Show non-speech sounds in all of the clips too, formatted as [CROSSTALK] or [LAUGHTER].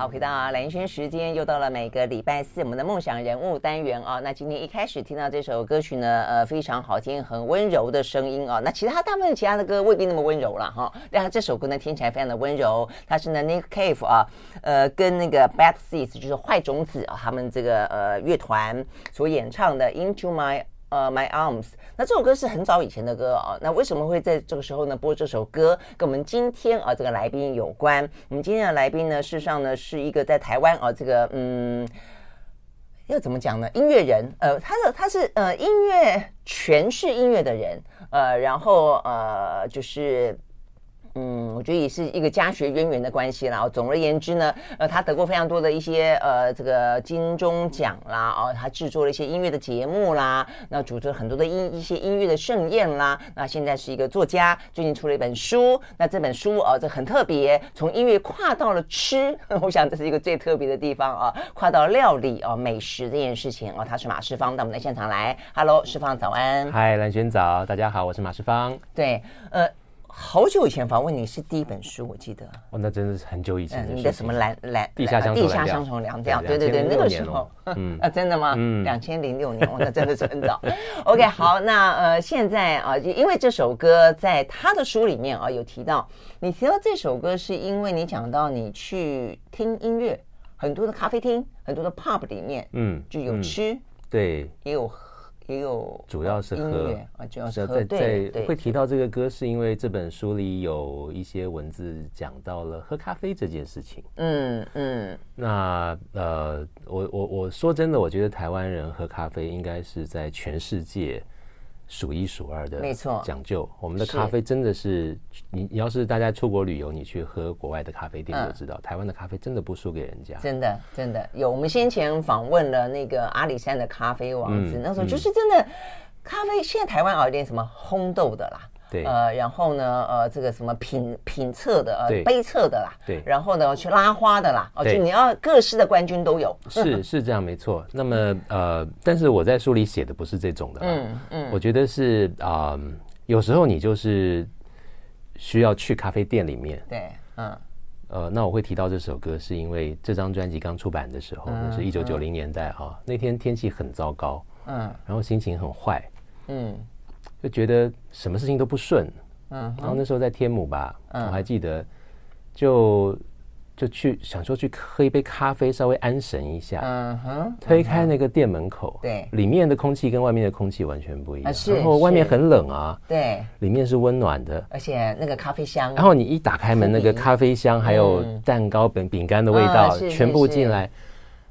好，回到蓝轩时间，又到了每个礼拜四我们的梦想人物单元啊。那今天一开始听到这首歌曲呢，呃，非常好听，很温柔的声音啊。那其他大部分其他的歌未必那么温柔了哈。但他这首歌呢，听起来非常的温柔。它是呢 Nick Cave 啊，呃，跟那个 Bad Seeds 就是坏种子啊，他们这个呃乐团所演唱的 Into My。呃、，My Arms，那这首歌是很早以前的歌啊。那为什么会在这个时候呢播这首歌？跟我们今天啊这个来宾有关。我们今天的来宾呢，事实上呢是一个在台湾啊这个嗯，要怎么讲呢？音乐人，呃，他的他是呃音乐诠释音乐的人，呃，然后呃就是。嗯，我觉得也是一个家学渊源的关系啦。总而言之呢，呃，他得过非常多的一些呃这个金钟奖啦，哦，他制作了一些音乐的节目啦，那组织了很多的音一些音乐的盛宴啦。那现在是一个作家，最近出了一本书。那这本书哦，这很特别，从音乐跨到了吃，[LAUGHS] 我想这是一个最特别的地方啊，跨到料理哦，美食这件事情哦。他是马世芳到我们的现场来，Hello，世芳早安。嗨，蓝轩早，大家好，我是马世芳。对，呃。好久以前访问你是第一本书，我记得。哦，那真的是很久以前。你的什么蓝蓝地下地下双重梁这样？对对对，那个时候，嗯 [LAUGHS] 啊，真的吗？嗯，两千零六年，哦，那真的是很早。[LAUGHS] OK，好，那呃，现在啊，因为这首歌在他的书里面啊有提到，你提到这首歌是因为你讲到你去听音乐，很多的咖啡厅，很多的 pub 里面，嗯，就有吃，对，也有。也有主要是喝啊，主要是喝。在在会提到这个歌，是因为这本书里有一些文字讲到了喝咖啡这件事情。嗯嗯。那呃，我我我说真的，我觉得台湾人喝咖啡应该是在全世界。数一数二的，没错，讲究。我们的咖啡真的是，你你要是大家出国旅游，你去喝国外的咖啡店就知道，台湾的咖啡真的不输给人家。真的，真的有。我们先前访问了那个阿里山的咖啡王子，那时候就是真的咖啡。现在台湾有点什么烘豆的啦。对，呃，然后呢，呃，这个什么品品测的，呃，杯测的啦，对，然后呢，去拉花的啦，哦，就你要各式的冠军都有，是是这样，没错。[LAUGHS] 那么，呃，但是我在书里写的不是这种的，嗯嗯，我觉得是啊，有时候你就是需要去咖啡店里面，对，嗯，呃，那我会提到这首歌，是因为这张专辑刚出版的时候，那是一九九零年代啊，那天天气很糟糕，嗯，然后心情很坏，嗯。就觉得什么事情都不顺，嗯，然后那时候在天母吧，嗯，我还记得，就就去想说去喝一杯咖啡，稍微安神一下，嗯哼，推开那个店门口，对，里面的空气跟外面的空气完全不一样，然后外面很冷啊，对，里面是温暖的，而且那个咖啡香，然后你一打开门，那个咖啡香还有蛋糕饼饼干的味道全部进来。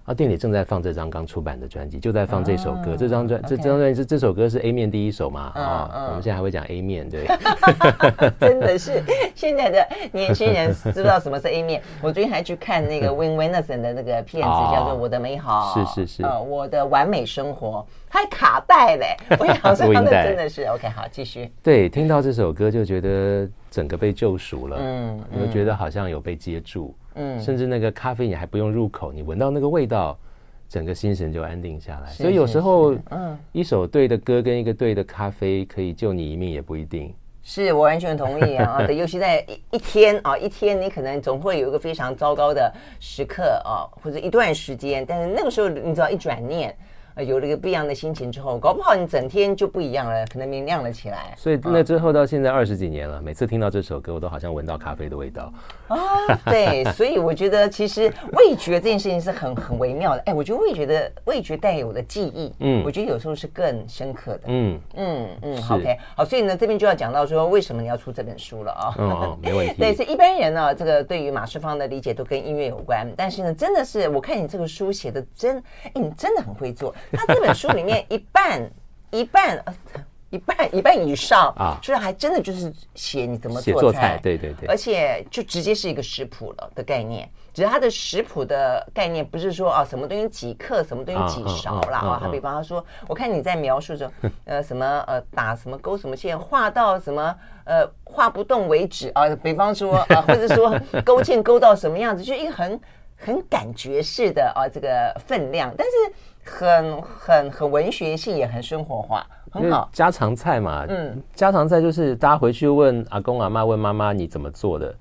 啊，店里正在放这张刚出版的专辑，就在放这首歌。这张专这这张专辑这这首歌是 A 面第一首嘛？啊，我们现在还会讲 A 面，对。[LAUGHS] 真的是现在的年轻人知不知道什么是 A 面？[LAUGHS] 我最近还去看那个 [LAUGHS] Win Winnerson 的那个片子，叫做《我的美好》，是是是，呃，我的完美生活，还卡带嘞。我想说，真的真的是 OK，好，继续。对，听到这首歌就觉得整个被救赎了，嗯，你就觉得好像有被接住。嗯，甚至那个咖啡你还不用入口，你闻到那个味道，整个心神就安定下来。所以有时候，嗯，一首对的歌跟一个对的咖啡可以救你一命也不一定。是我完全同意 [LAUGHS] 啊！对，尤其在一一天啊，一天你可能总会有一个非常糟糕的时刻啊，或者一段时间，但是那个时候你只要一转念。有了一个不一样的心情之后，搞不好你整天就不一样了，可能明亮了起来。所以那之后到现在二十几年了，嗯、每次听到这首歌，我都好像闻到咖啡的味道。啊，对，所以我觉得其实味觉这件事情是很很微妙的。哎，我觉得味觉的味觉带有的记忆，嗯，我觉得有时候是更深刻的。嗯嗯嗯，OK，好，所以呢这边就要讲到说，为什么你要出这本书了啊？嗯、哦，[LAUGHS] 没问题。对，所以一般人呢，这个对于马世芳的理解都跟音乐有关，但是呢，真的是我看你这个书写的真，哎，你真的很会做。[LAUGHS] 他这本书里面一半一半呃一半一半以上啊，就是还真的就是写你怎么做菜，对对对，而且就直接是一个食谱了的概念。只是它的食谱的概念不是说啊什么东西几克，什么东西几勺啦啊。他比方说，我看你在描述着呃什么呃打什么勾什么线，画到什么呃画不动为止啊。比方说啊，[LAUGHS] 或者说勾芡勾到什么样子，就一个很很感觉式的啊这个分量，但是。很很很文学性，也很生活化，很好。家常菜嘛，嗯，家常菜就是大家回去问阿公阿妈，问妈妈你怎么做的，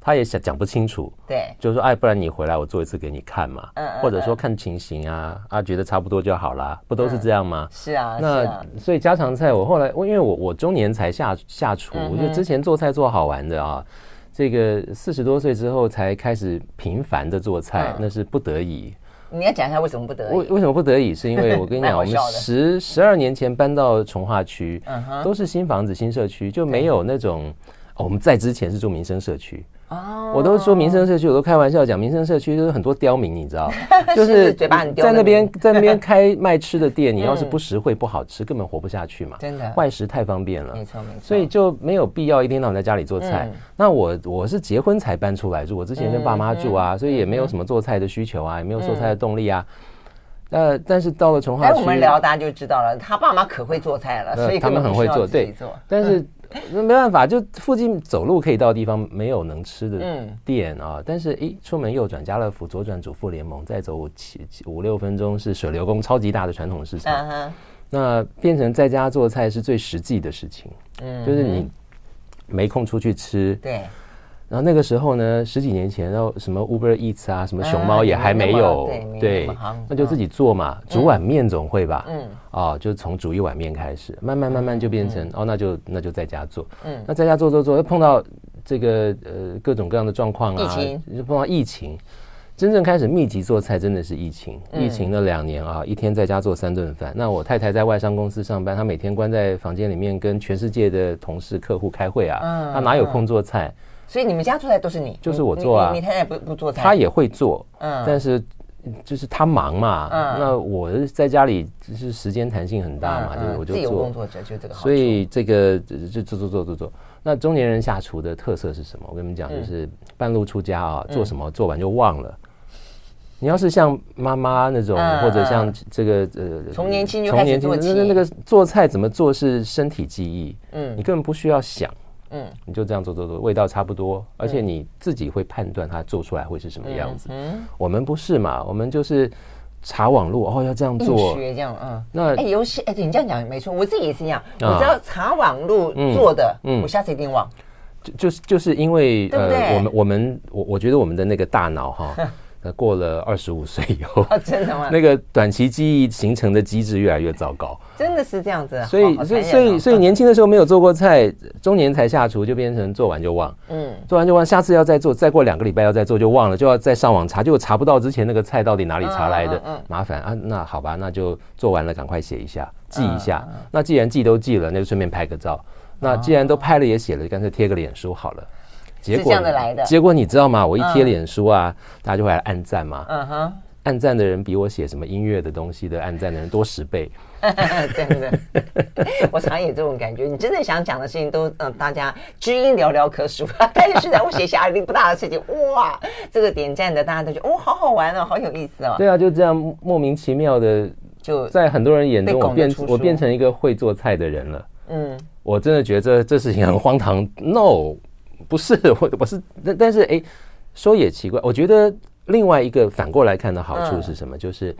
他也想讲不清楚，对，就是说，哎，不然你回来我做一次给你看嘛，嗯，或者说看情形啊，啊，觉得差不多就好啦，不都是这样吗？是啊，那所以家常菜我后来，我因为我我中年才下下厨，我就之前做菜做好玩的啊，这个四十多岁之后才开始频繁的做菜，那是不得已。你要讲一下为什么不得已？为为什么不得已？是因为 [LAUGHS] 我跟你讲，我们十十二年前搬到从化区，都是新房子新社区，就没有那种。我们在之前是住民生社区，哦，我都说民生社区，我都开玩笑讲民生社区就是很多刁民，你知道，[LAUGHS] 就是嘴巴很刁，在那边 [LAUGHS] 在那边开卖吃的店，你要是不实惠不好吃，根本活不下去嘛，真的，外食太方便了，没错没。错，所以就没有必要一天到晚在家里做菜。那我我是结婚才搬出来住，我之前跟爸妈住啊，所以也没有什么做菜的需求啊，也没有做菜的动力啊。呃，但是到了从化区，我们聊大家就知道了，他爸妈可会做菜了，所以他们很会做，对，但是。那没办法，就附近走路可以到的地方没有能吃的店啊。嗯、但是，一出门右转家乐福，左转主妇联盟，再走七五六分钟是水流宫超级大的传统市场。Uh huh、那变成在家做菜是最实际的事情。嗯，就是你没空出去吃。对。然后那个时候呢，十几年前，然后什么 Uber Eats 啊，什么熊猫也还没有，对，那就自己做嘛，煮碗面总会吧，嗯，哦，就从煮一碗面开始，慢慢慢慢就变成哦，那就那就在家做，嗯，那在家做做做，又碰到这个呃各种各样的状况啊，就碰到疫情，真正开始密集做菜真的是疫情，疫情那两年啊，一天在家做三顿饭，那我太太在外商公司上班，她每天关在房间里面跟全世界的同事客户开会啊，她哪有空做菜？所以你们家做菜都是你，就是我做啊。你太太不不做菜，他也会做，嗯，但是就是他忙嘛，嗯，那我在家里就是时间弹性很大嘛，就是我就做。自由工作者就这个好。所以这个就做做做做做。那中年人下厨的特色是什么？我跟你们讲，就是半路出家啊，做什么做完就忘了。你要是像妈妈那种，或者像这个呃，从年轻就开始做起，那那个做菜怎么做是身体记忆，嗯，你根本不需要想。嗯，你就这样做做做，味道差不多，而且你自己会判断它做出来会是什么样子。嗯，我们不是嘛？我们就是查网络，哦，要这样做，学这样，嗯。那哎，游戏哎，你这样讲也没错，我自己也是一样。我只要查网络做的，嗯，我下次一定忘。就就是就是因为呃，我们我们我我觉得我们的那个大脑哈。[LAUGHS] 那过了二十五岁以后，[LAUGHS] 真的吗？[LAUGHS] 那个短期记忆形成的机制越来越糟糕，真的是这样子。所以，所以，所以，所以年轻的时候没有做过菜，中年才下厨，就变成做完就忘。嗯，做完就忘，下次要再做，再过两个礼拜要再做就忘了，就要再上网查，就查不到之前那个菜到底哪里查来的，麻烦啊。那好吧，那就做完了，赶快写一下，记一下。那既然记都记了，那就顺便拍个照。那既然都拍了也写了，就干脆贴个脸书好了。结果，结果你知道吗？我一贴脸书啊，大家就会来按赞嘛。嗯哼，按赞的人比我写什么音乐的东西的按赞的人多十倍。[LAUGHS] 真的，[LAUGHS] 我常有这种感觉。你真的想讲的事情都嗯，大家知音寥寥可数。[LAUGHS] 但是现在我写下压力不大的事情，哇，这个点赞的大家都觉得哦，好好玩哦，好有意思哦。对啊，就这样莫名其妙的，就在很多人眼中，我变我变成一个会做菜的人了。嗯，我真的觉得这这事情很荒唐。No。不是 [LAUGHS] 我，我是但但是哎，说也奇怪，我觉得另外一个反过来看的好处是什么？就是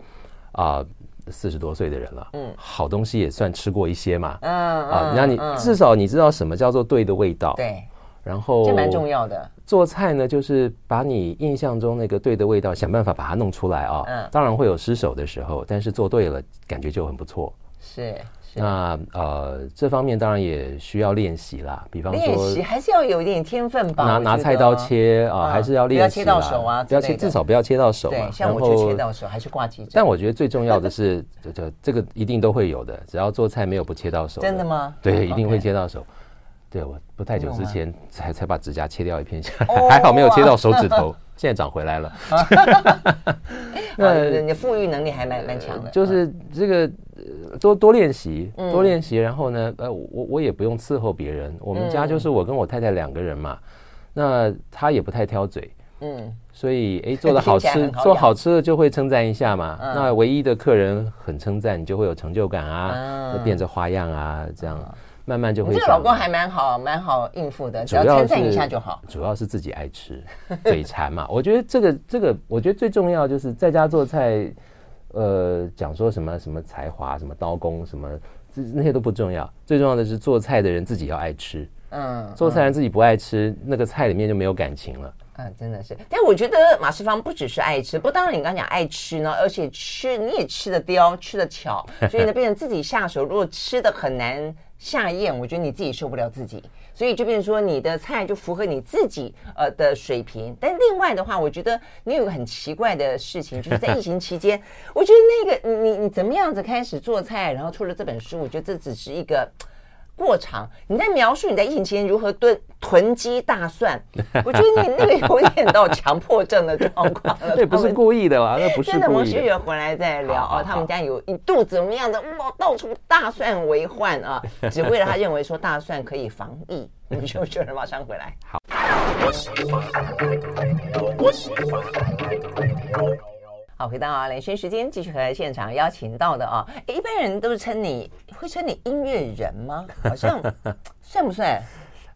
啊，四十多岁的人了，嗯，好东西也算吃过一些嘛，嗯啊，那你至少你知道什么叫做对的味道，对，然后这蛮重要的。做菜呢，就是把你印象中那个对的味道，想办法把它弄出来啊。嗯，当然会有失手的时候，但是做对了，感觉就很不错。是。那呃，这方面当然也需要练习啦。比方说，练习还是要有一点天分吧。拿拿菜刀切啊，还是要练习。不要切到手啊，不要切，至少不要切到手对。像我就切到手，还是挂急诊。但我觉得最重要的是，这这这个一定都会有的。只要做菜没有不切到手。真的吗？对，一定会切到手。对，我不太久之前才才把指甲切掉一片下来，还好没有切到手指头，现在长回来了。[LAUGHS] 那你的富裕能力还蛮蛮强的。就是这个。多多练习，多练习，然后呢，呃，我我也不用伺候别人，我们家就是我跟我太太两个人嘛，那她也不太挑嘴，嗯，所以哎，做的好吃，[LAUGHS] 做好吃的就会称赞一下嘛，那唯一的客人很称赞，你就会有成就感啊，变着花样啊，这样慢慢就会。这个老公还蛮好，蛮好应付的，只要称赞一下就好。主要是自己爱吃，嘴馋嘛。[LAUGHS] 我觉得这个这个，我觉得最重要就是在家做菜。呃，讲说什么什么才华，什么刀工，什么这那些都不重要，最重要的是做菜的人自己要爱吃。嗯，做菜人自己不爱吃，那个菜里面就没有感情了。嗯，真的是。但我觉得马世芳不只是爱吃，不当然你刚刚讲爱吃呢，而且吃你也吃得刁，吃得巧，所以呢，变成自己下手，如果吃的很难下咽，我觉得你自己受不了自己，所以就变成说你的菜就符合你自己呃的水平。但另外的话，我觉得你有个很奇怪的事情，就是在疫情期间，我觉得那个你你怎么样子开始做菜，然后出了这本书，我觉得这只是一个。过长，你在描述你在疫情期间如何囤囤积大蒜，[LAUGHS] 我觉得你那个有点到强迫症的状况了。[LAUGHS] 对，不是故意的啦，那不是故意的。真的，我们学员回来再聊啊，他们家有一肚子怎么样的哇，到处大蒜为患啊，[LAUGHS] 只为了他认为说大蒜可以防疫。我们就学员马上回来。好。好，回到啊，连线时间，继续和现场邀请到的啊，一般人都是称你，会称你音乐人吗？好像 [LAUGHS] 算不算？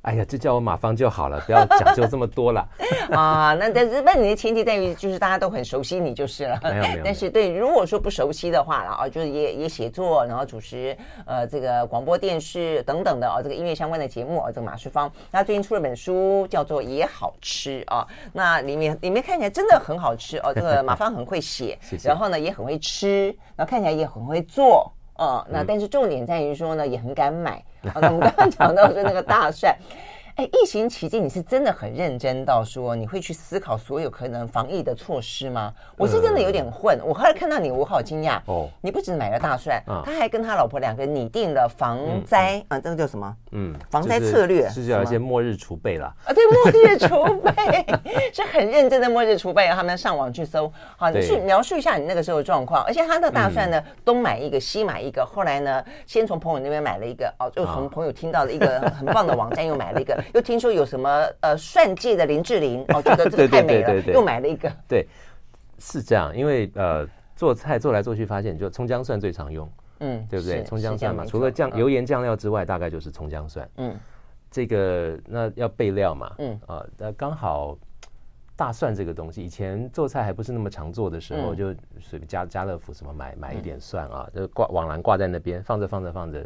哎呀，就叫我马芳就好了，不要讲究这么多了 [LAUGHS] 啊。那但是问你的前提在于，就是大家都很熟悉你就是了。[LAUGHS] 没有没有。但是对，如果说不熟悉的话了啊，就是也也写作，然后主持呃这个广播电视等等的啊，这个音乐相关的节目啊，这个马世芳，他最近出了本书，叫做《也好吃》啊。那里面里面看起来真的很好吃哦。这个马芳很会写。然后呢也很会吃，然后看起来也很会做。哦，那但是重点在于说呢，也很敢买。我们刚刚讲到是那个大帅。哎，疫情期间你是真的很认真到说你会去思考所有可能防疫的措施吗？我是真的有点混。我后来看到你，我好惊讶哦！你不止买了大蒜，他还跟他老婆两个拟定了防灾啊，这个叫什么？嗯，防灾策略是叫一些末日储备啦。啊，对，末日储备是很认真的末日储备，他们上网去搜。好，你去描述一下你那个时候的状况。而且他的大蒜呢，东买一个，西买一个。后来呢，先从朋友那边买了一个，哦，又从朋友听到了一个很棒的网站，又买了一个。又听说有什么呃蒜界的林志玲，我、哦、觉得这个太美了，对对对对对，又买了一个。对，是这样，因为呃做菜做来做去，发现就葱姜蒜最常用，嗯，对不对？葱姜蒜嘛，除了酱油盐酱料之外，大概就是葱姜蒜。嗯，这个那要备料嘛，嗯啊，那、呃、刚好大蒜这个东西，以前做菜还不是那么常做的时候，嗯、就随便家家乐福什么买买一点蒜啊，嗯、就挂网篮挂在那边，放着放着放着。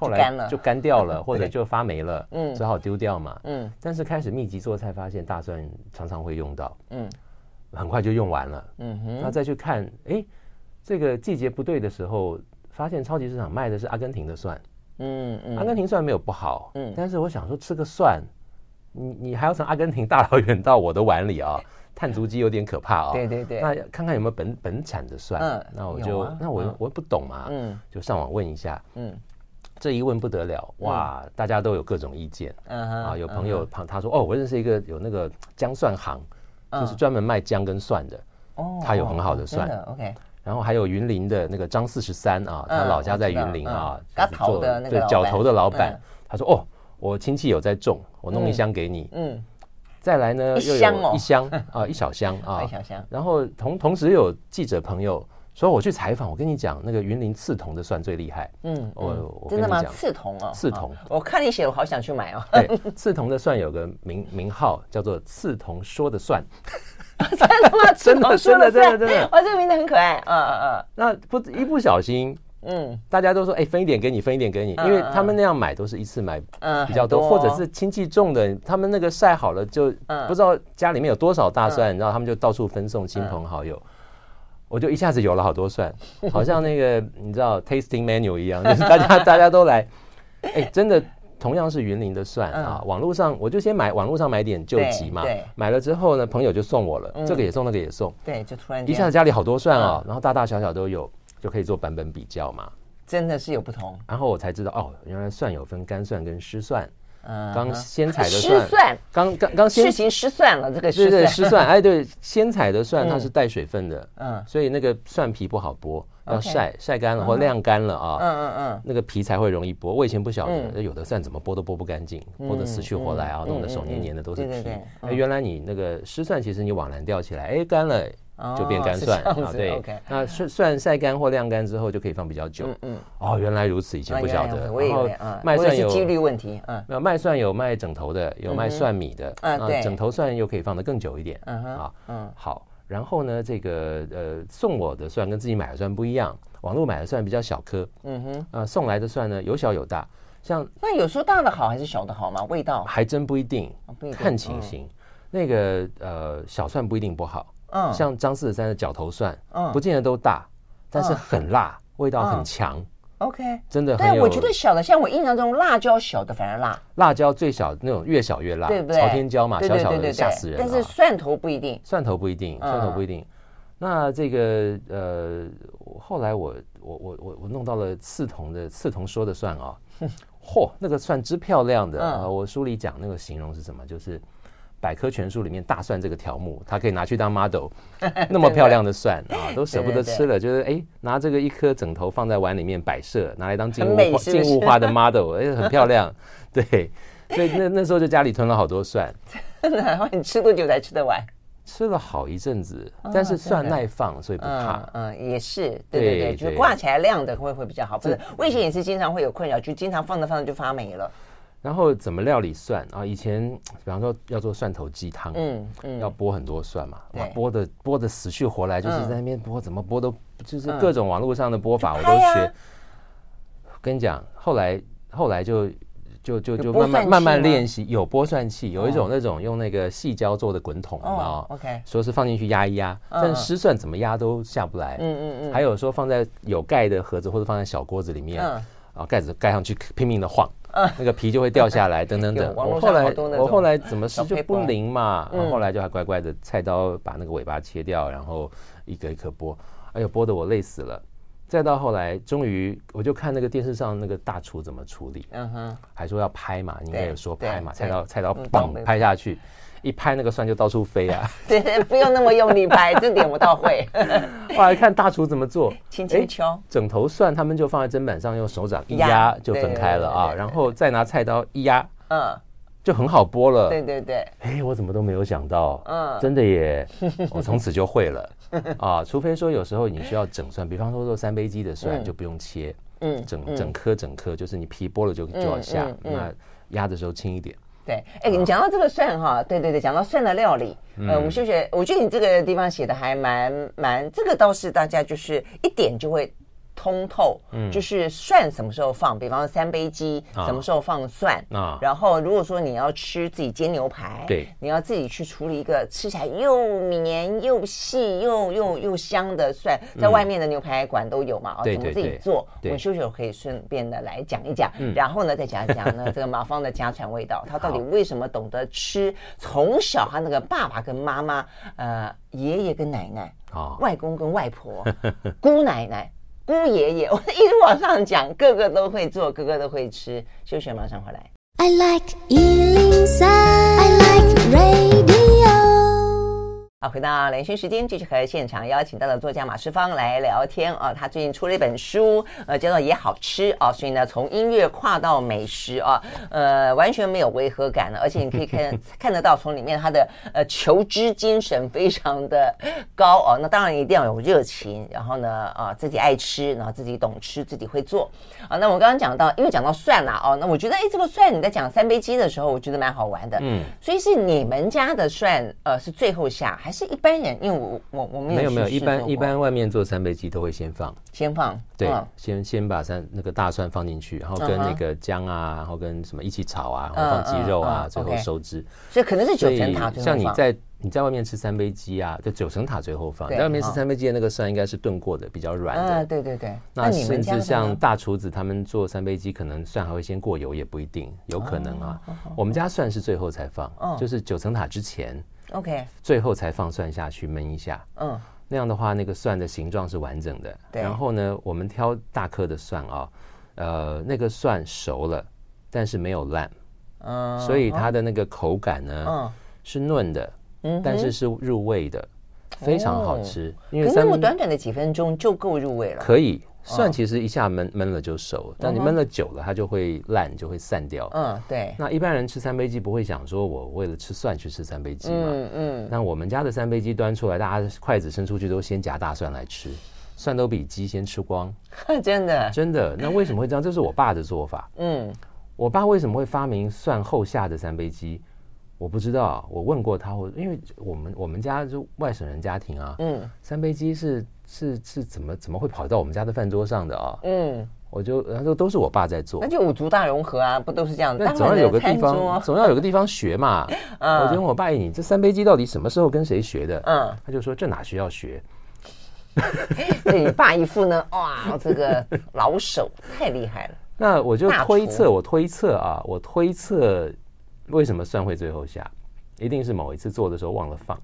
后来就干掉了，[LAUGHS] 或者就发霉了，嗯，只好丢掉嘛，嗯。但是开始密集做菜，发现大蒜常常会用到，嗯，很快就用完了，嗯哼。那再去看，哎，这个季节不对的时候，发现超级市场卖的是阿根廷的蒜，嗯嗯。阿根廷蒜没有不好，嗯。但是我想说，吃个蒜，你你还要从阿根廷大老远到我的碗里啊，碳足迹有点可怕啊。[LAUGHS] 对对对。那看看有没有本本产的蒜，嗯。那我就那我我不懂嘛，嗯，就上网问一下，嗯。这一问不得了，哇！大家都有各种意见，啊，有朋友他他说哦，我认识一个有那个姜蒜行，就是专门卖姜跟蒜的，哦，他有很好的蒜，OK。然后还有云林的那个张四十三啊，他老家在云林啊，做的那个角头的老板，他说哦，我亲戚有在种，我弄一箱给你，嗯，再来呢又有一箱啊，[LAUGHS] 一小箱啊，一小箱，然后同同时有记者朋友。所以我去采访，我跟你讲，那个云林刺桐的蒜最厉害。嗯，我我真的吗？刺桐哦，刺桐，我看你写，我好想去买哦。[LAUGHS] 对，刺桐的蒜有个名名号，叫做刺桐说的蒜。[LAUGHS] 真的吗？[LAUGHS] 真的真的真的真的。哇，这个名字很可爱。嗯嗯嗯。那不一不小心，嗯，大家都说，哎，分一点给你，分一点给你，因为他们那样买都是一次买比较多，或者是亲戚种的，他们那个晒好了就不知道家里面有多少大蒜，然后他们就到处分送亲朋好友。我就一下子有了好多蒜，[LAUGHS] 好像那个你知道 tasting menu 一样，[LAUGHS] 就是大家大家都来，哎，真的同样是云林的蒜啊，网络上我就先买网络上买点救急嘛，买了之后呢，朋友就送我了，这个也送那个也送，对，就突然一下子家里好多蒜哦，然后大大小小都有，就可以做版本比较嘛，真的是有不同，然后我才知道哦，原来蒜有分干蒜跟湿蒜。刚先采的蒜，刚刚刚先事情失算了，这个是对失算，哎，对，先采的蒜它是带水分的，嗯，所以那个蒜皮不好剥，要晒晒干了或晾干了啊，嗯嗯嗯，那个皮才会容易剥。我以前不晓得，有的蒜怎么剥都剥不干净，剥得死去活来啊，弄得手黏黏的都是皮。哎，原来你那个湿蒜其实你往篮吊起来，哎，干了。就变干蒜啊，对，那蒜蒜晒干或晾干之后就可以放比较久。嗯哦，原来如此，以前不晓得。然后卖蒜有几率问题，嗯，没有卖蒜有卖整头的，有卖蒜米的，啊，对整头蒜又可以放得更久一点。嗯啊，嗯，好。然后呢，这个呃送我的蒜跟自己买的蒜不一样，网络买的蒜比较小颗。嗯哼，啊送来的蒜呢有小有大，像那有说大的好还是小的好吗？味道还真不一定，哦、一定看情形。嗯、那个呃小蒜不一定不好，嗯，像张四十三的角头蒜，嗯，不见得都大，但是很辣，嗯、味道很强。嗯 OK，真的，对，我觉得小的，像我印象中辣椒小的反而辣，辣椒最小那种越小越辣，对不对？朝天椒嘛，小小的吓死人。但是蒜头不一定，蒜头不一定，蒜头不一定。那这个呃，后来我我我我我弄到了刺桐的刺桐说的蒜啊，[LAUGHS] 嚯，那个蒜之漂亮的啊！我书里讲那个形容是什么？就是。百科全书里面大蒜这个条目，它可以拿去当 model，[LAUGHS] 那么漂亮的蒜啊，[LAUGHS] 都舍不得吃了，就是哎，拿这个一颗枕头放在碗里面摆设，拿来当静物花静物花的 model，哎，[LAUGHS] 很漂亮。对，所以那那时候就家里囤了好多蒜。然后你吃多久才吃得完？吃了好一阵子，但是蒜耐放，所以不怕。嗯，也是，对对对，就是挂起来晾的会会比较好。不是，我以前也是经常会有困扰，就经常放着放着就发霉了。然后怎么料理蒜？啊？以前 [TSK] 比方说要做蒜头鸡汤，嗯嗯，要剥很多蒜嘛，哇，剥的剥的死去活来，就是在那边剥，怎么剥都就是各种网络上的剥法我都学。跟你讲，后来后来就就就就慢慢慢慢练习，有剥蒜器，有一种那种用那个细胶做的滚筒啊，OK，说是放进去压一压，但是湿蒜怎么压都下不来，嗯嗯嗯，还有说放在有盖的盒子或者放在小锅子里面，啊，盖子盖上去拼命的晃。那个皮就会掉下来，[LAUGHS] 等等等。我后来我后来怎么试就不灵嘛，然后后来就还乖乖的菜刀把那个尾巴切掉，然后一个一颗剥。哎呦，剥得我累死了。再到后来，终于我就看那个电视上那个大厨怎么处理，嗯哼，还说要拍嘛，应该有说拍嘛，菜刀菜刀棒拍下去。一拍那个蒜就到处飞啊！对，[LAUGHS] 不用那么用力拍，这点我倒会。[LAUGHS] 后来看大厨怎么做，轻轻敲，整头蒜他们就放在砧板上，用手掌一压就分开了啊，然后再拿菜刀一压，嗯，就很好剥了。对对对，哎，我怎么都没有想到，嗯，真的耶，[LAUGHS] 我从此就会了啊。除非说有时候你需要整蒜，比方说做三杯鸡的蒜就不用切，嗯，整整颗整颗，就是你皮剥了就就要下，那压的时候轻一点。对，哎，你讲到这个蒜哈，对对对，讲到蒜的料理，呃，我们秀学，我觉得你这个地方写的还蛮蛮，这个倒是大家就是一点就会。通透，嗯，就是蒜什么时候放？比方说三杯鸡，什么时候放蒜？啊，然后如果说你要吃自己煎牛排，对，你要自己去处理一个吃起来又绵又细又又又香的蒜，在外面的牛排馆都有嘛？哦，怎么自己做？我们秀秀可以顺便的来讲一讲，然后呢再讲一讲呢这个马芳的家传味道，他到底为什么懂得吃？从小他那个爸爸跟妈妈，呃，爷爷跟奶奶，啊，外公跟外婆，姑奶奶。姑爷爷，[LAUGHS] 我一直往上讲，个个都会做，个个都会吃。休息马上回来。I like 103, I like rain. 好，回到连续时间，继续和现场邀请到的作家马世芳来聊天啊。他最近出了一本书，呃，叫做《也好吃》啊。所以呢，从音乐跨到美食啊，呃，完全没有违和感了。而且你可以看 [LAUGHS] 看得到，从里面他的呃求知精神非常的高哦、啊。那当然一定要有热情，然后呢啊，自己爱吃，然后自己懂吃，自己会做啊。那我刚刚讲到，因为讲到蒜啦哦、啊，那我觉得哎，这个蒜你在讲三杯鸡的时候，我觉得蛮好玩的。嗯，所以是你们家的蒜呃是最后下。还是一般人，因为我我我没有没有没有一般一般外面做三杯鸡都会先放先放对，嗯、先先把三那个大蒜放进去，然后跟那个姜啊，然后跟什么一起炒啊，然后放鸡肉啊，嗯嗯、最后收汁。所以可能是九层塔。像你在你在外面吃三杯鸡啊，就九层塔最后放。在外面吃三杯鸡的那个蒜应该是炖过的，比较软的。啊，对对对。那甚至像大厨子他们做三杯鸡，可能蒜还会先过油，也不一定，有可能啊。我们家蒜是最后才放，就是九层塔之前。OK，最后才放蒜下去焖一下，嗯，那样的话，那个蒜的形状是完整的。对，然后呢，我们挑大颗的蒜啊，呃，那个蒜熟了，但是没有烂，嗯，所以它的那个口感呢，嗯，是嫩的，嗯，但是是入味的，非常好吃。因为那么短短的几分钟就够入味了，可以。蒜其实一下焖焖了就熟，但你焖了久了，它就会烂，就会散掉。嗯，对。那一般人吃三杯鸡不会想说，我为了吃蒜去吃三杯鸡嘛？嗯嗯。那我们家的三杯鸡端出来，大家筷子伸出去都先夹大蒜来吃，蒜都比鸡先吃光。[LAUGHS] 真的？真的？那为什么会这样？这是我爸的做法。嗯。我爸为什么会发明蒜后下的三杯鸡？我不知道。我问过他，我因为我们我们家就外省人家庭啊，嗯，三杯鸡是。是是怎么怎么会跑到我们家的饭桌上的啊？嗯，我就他说都是我爸在做，那就五族大融合啊，不都是这样？那总要有个地方，[LAUGHS] 总要有个地方学嘛。[LAUGHS] 我就问我爸，你这三杯鸡到底什么时候跟谁学的？嗯，他就说这哪需要学？[LAUGHS] 对你爸一副呢，哇，这个老手太厉害了。那我就推测，我推测啊，我推测为什么蒜会最后下，一定是某一次做的时候忘了放。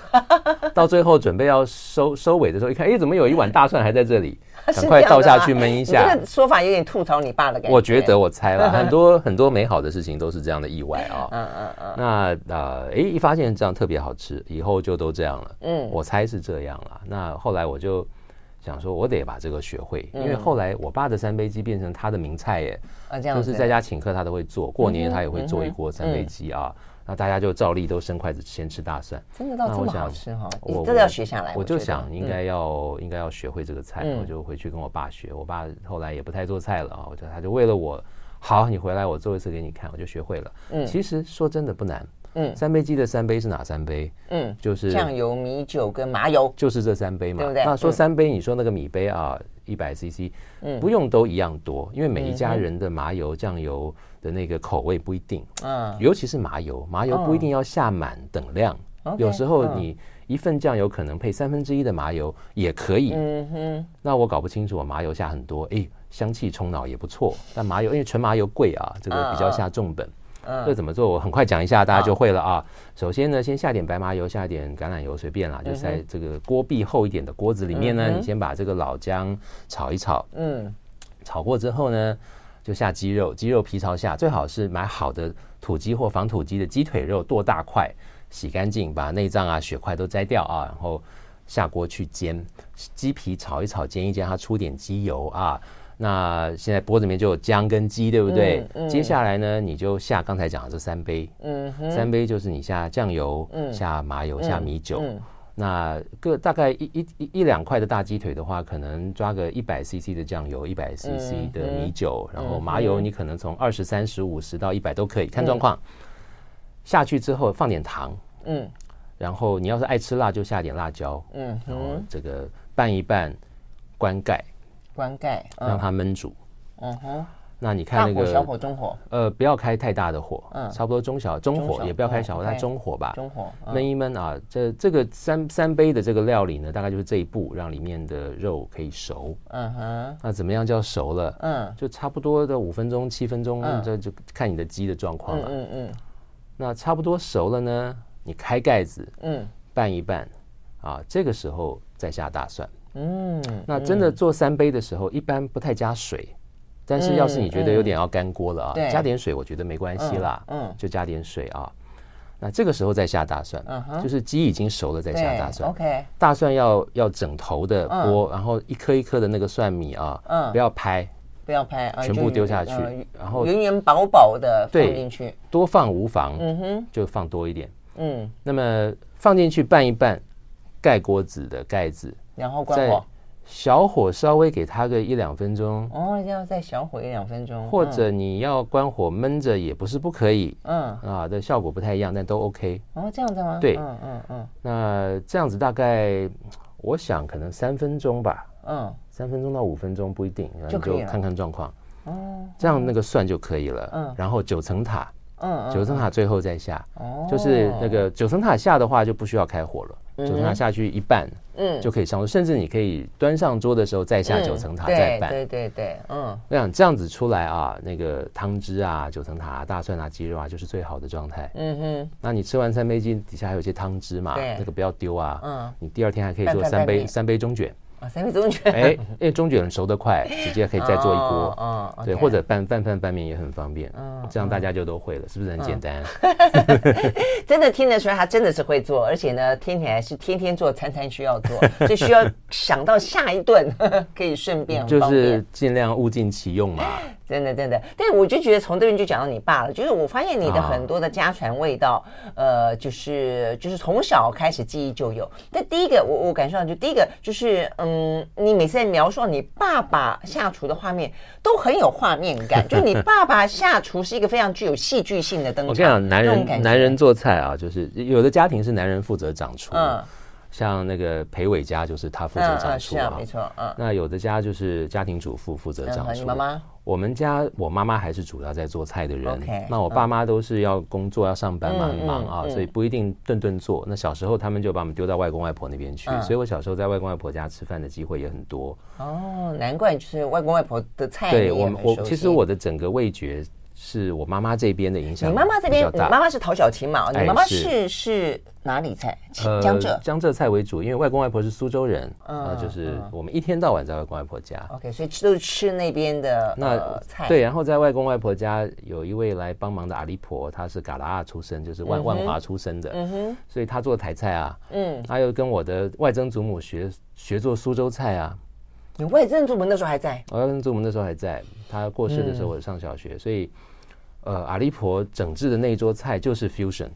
[LAUGHS] 到最后准备要收收尾的时候，一看，哎，怎么有一碗大蒜还在这里？[LAUGHS] 赶快倒下去焖一下。这个说法有点吐槽你爸的感觉。我觉得我猜了很多很多美好的事情都是这样的意外啊。[LAUGHS] 嗯嗯嗯。那呃，哎，一发现这样特别好吃，以后就都这样了。嗯，我猜是这样了。那后来我就想说，我得把这个学会，因为后来我爸的三杯鸡变成他的名菜耶。啊，这样。就是在家请客他都会做，过年他也会做一锅三杯鸡啊。那大家就照例都伸筷子先吃大蒜，真的到这么好吃哈！你真的要学下来。我就想应该要应该要学会这个菜，我就回去跟我爸学。我爸后来也不太做菜了啊，我就他就为了我，好，你回来我做一次给你看，我就学会了。嗯，其实说真的不难。嗯，三杯鸡的三杯是哪三杯？嗯，就是酱油、米酒跟麻油，就是这三杯嘛，对不对？那说三杯，你说那个米杯啊，一百 CC，嗯，不用都一样多，因为每一家人的麻油、酱油。的那个口味不一定，嗯，尤其是麻油，麻油不一定要下满等量，有时候你一份酱油可能配三分之一的麻油也可以，嗯哼。那我搞不清楚，我麻油下很多，哎，香气冲脑也不错。但麻油因为纯麻油贵啊，这个比较下重本。嗯，这怎么做？我很快讲一下，大家就会了啊。首先呢，先下点白麻油，下点橄榄油，随便啦，就在这个锅壁厚一点的锅子里面呢，你先把这个老姜炒一炒，嗯，炒过之后呢。就下鸡肉，鸡肉皮朝下，最好是买好的土鸡或仿土鸡的鸡腿肉，剁大块，洗干净，把内脏啊、血块都摘掉啊，然后下锅去煎，鸡皮炒一炒，煎一煎，它出点鸡油啊。那现在锅子里面就有姜跟鸡，对不对？嗯嗯、接下来呢，你就下刚才讲的这三杯，嗯哼，三杯就是你下酱油，嗯、下麻油，下米酒。嗯。嗯那个大概一一一一两块的大鸡腿的话，可能抓个一百 CC 的酱油，一百 CC 的米酒，然后麻油你可能从二十三十五十到一百都可以，看状况。下去之后放点糖，嗯，然后你要是爱吃辣就下点辣椒，嗯，然后这个拌一拌，关盖，关盖，让它焖煮，嗯哼。那你看那个小火中火，呃，不要开太大的火，嗯，差不多中小中火，也不要开小火，它中火吧，中火焖一焖啊。这这个三三杯的这个料理呢，大概就是这一步，让里面的肉可以熟。嗯哼，那怎么样叫熟了？嗯，就差不多的五分钟、七分钟，这就看你的鸡的状况了。嗯嗯，那差不多熟了呢，你开盖子，嗯，拌一拌，啊，这个时候再下大蒜。嗯，那真的做三杯的时候，一般不太加水。但是要是你觉得有点要干锅了啊，加点水我觉得没关系啦，嗯，就加点水啊。那这个时候再下大蒜，就是鸡已经熟了再下大蒜。OK，大蒜要要整头的剥，然后一颗一颗的那个蒜米啊，嗯，不要拍，不要拍，全部丢下去，然后圆圆饱饱的放进去，多放无妨，嗯哼，就放多一点，嗯，那么放进去拌一拌，盖锅子的盖子，然后关火。小火稍微给它个一两分钟。哦，要再小火一两分钟，或者你要关火焖着也不是不可以，嗯。啊，的效果不太一样，但都 OK 哦，这样子吗？对，嗯嗯嗯，那这样子大概我想可能三分钟吧，嗯，三分钟到五分钟不一定，然后就看看状况，哦，这样那个蒜就可以了，嗯，然后九层塔，嗯，九层塔最后再下，哦，就是那个九层塔下的话就不需要开火了。九层塔下去一半，嗯，就可以上桌，甚至你可以端上桌的时候再下九层塔再拌，对对对，嗯，我想这样子出来啊，那个汤汁啊，九层塔、大蒜啊、鸡肉啊，就是最好的状态。嗯哼，那你吃完三杯鸡，底下还有一些汤汁嘛，那个不要丢啊，嗯，你第二天还可以做三杯三杯中卷。三杯中卷，哎，因为中卷熟得快，直接可以再做一锅，对，或者拌拌饭拌面也很方便，这样大家就都会了，是不是很简单？[LAUGHS] 真的听得出来，他真的是会做，而且呢，听起来是天天做，餐餐需要做，就需要想到下一顿 [LAUGHS] 可以顺便，就是尽量物尽其用嘛。真的，真的，但我就觉得从这边就讲到你爸了，就是我发现你的很多的家传味道，呃，就是就是从小开始记忆就有。但第一个，我我感受到就第一个就是，嗯，你每次在描述你爸爸下厨的画面，都很有画面感，[LAUGHS] 就你爸爸下厨是一个非常具有戏剧性的登场。我跟你讲，男人男人做菜啊，就是有的家庭是男人负责掌厨，嗯，像那个裴伟家就是他负责掌厨啊，没错，嗯。那有的家就是家庭主妇负责掌厨。你妈妈？我们家我妈妈还是主要在做菜的人。那我爸妈都是要工作要上班嘛，很忙啊，所以不一定顿顿做。那小时候他们就把我们丢到外公外婆那边去，所以我小时候在外公外婆家吃饭的机会也很多。哦，难怪就是外公外婆的菜。对我我其实我的整个味觉。是我妈妈这边的影响。你妈妈这边，你妈妈是陶小琴嘛？你妈妈是是哪里菜？江浙江浙菜为主，因为外公外婆是苏州人，啊，就是我们一天到晚在外公外婆家。OK，所以吃都是吃那边的那菜。对，然后在外公外婆家有一位来帮忙的阿里婆，她是嘎拉出身，就是万万华出身的，嗯哼，所以她做台菜啊，嗯，她又跟我的外曾祖母学学做苏州菜啊。你外曾祖母那时候还在？我外曾祖母那时候还在，她过世的时候我上小学，所以。呃，阿里婆整治的那一桌菜就是 fusion，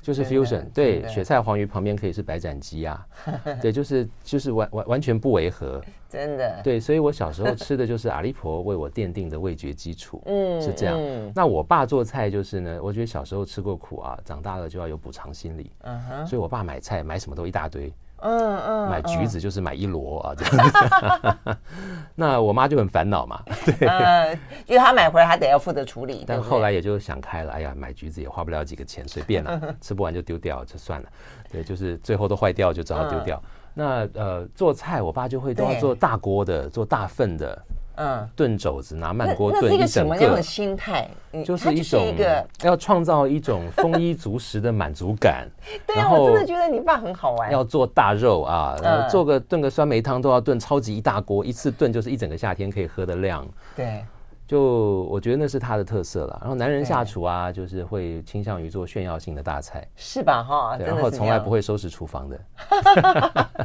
就是 fusion，对，雪菜黄鱼旁边可以是白斩鸡啊，[LAUGHS] 对，就是就是完完完全不违和，[LAUGHS] 真的，对，所以我小时候吃的就是阿里婆为我奠定的味觉基础，嗯，是这样。嗯、那我爸做菜就是呢，我觉得小时候吃过苦啊，长大了就要有补偿心理，嗯哼，所以我爸买菜买什么都一大堆。嗯嗯，买橘子就是买一箩啊，这样。[LAUGHS] 那我妈就很烦恼嘛，[LAUGHS] 对，嗯，因为她买回来还得要负责处理。但后来也就想开了，哎呀，买橘子也花不了几个钱，随便了，[LAUGHS] 吃不完就丢掉就算了。对，就是最后都坏掉就只好丢掉。那呃，做菜我爸就会都要做大锅的，做大份的。嗯，炖肘子拿慢锅炖一整个。那是一个什么样的心态？就是一种要创造一种丰衣足食的满足感。[LAUGHS] 对啊，我真的觉得你爸很好玩。要做大肉啊，做个炖个酸梅汤都要炖超级一大锅，一次炖就是一整个夏天可以喝的量。对，就我觉得那是他的特色了。然后男人下厨啊，就是会倾向于做炫耀性的大菜，是吧？哈，然后从来不会收拾厨房的。[LAUGHS]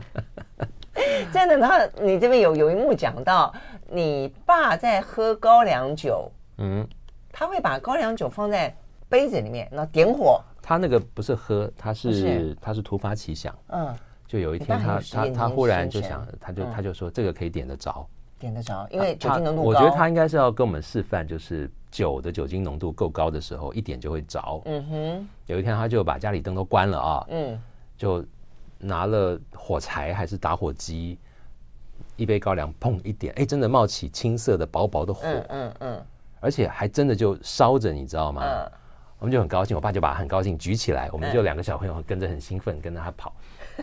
真的，他你这边有有一幕讲到，你爸在喝高粱酒，嗯，他会把高粱酒放在杯子里面，然后点火。他那个不是喝，他是，是他是突发奇想，嗯，就有一天他他他忽然就想，他就他就说这个可以点得着，点得着，因为酒精浓度高。我觉得他应该是要跟我们示范，就是酒的酒精浓度够高的时候，一点就会着。嗯哼，有一天他就把家里灯都关了啊，嗯，就。拿了火柴还是打火机，一杯高粱，砰一点，哎，真的冒起青色的薄薄的火，嗯嗯，嗯，而且还真的就烧着，你知道吗？嗯，我们就很高兴，我爸就把很高兴举起来，我们就两个小朋友跟着很兴奋，跟着他跑。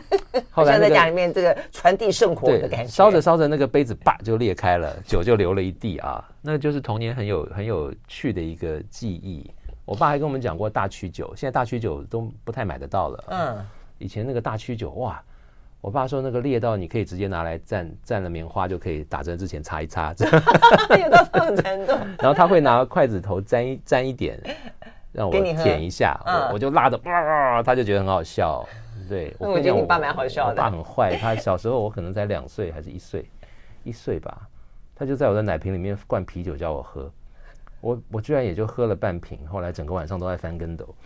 [LAUGHS] 后来在家里面这个传递圣火的感觉，烧着烧着那个杯子叭就裂开了，酒就流了一地啊，那就是童年很有很有趣的一个记忆。我爸还跟我们讲过大曲酒，现在大曲酒都不太买得到了，嗯。以前那个大曲酒哇，我爸说那个裂到你可以直接拿来蘸蘸了棉花就可以打针之前擦一擦，[LAUGHS] 有到这种程度。[LAUGHS] 然后他会拿筷子头沾一沾一点，让我舔一下，我我就辣的哇，他就觉得很好笑。对，我觉得你爸蛮好笑的。我爸很坏，他小时候我可能才两岁还是一岁，一岁吧，他就在我的奶瓶里面灌啤酒叫我喝，我我居然也就喝了半瓶，后来整个晚上都在翻跟斗。[LAUGHS]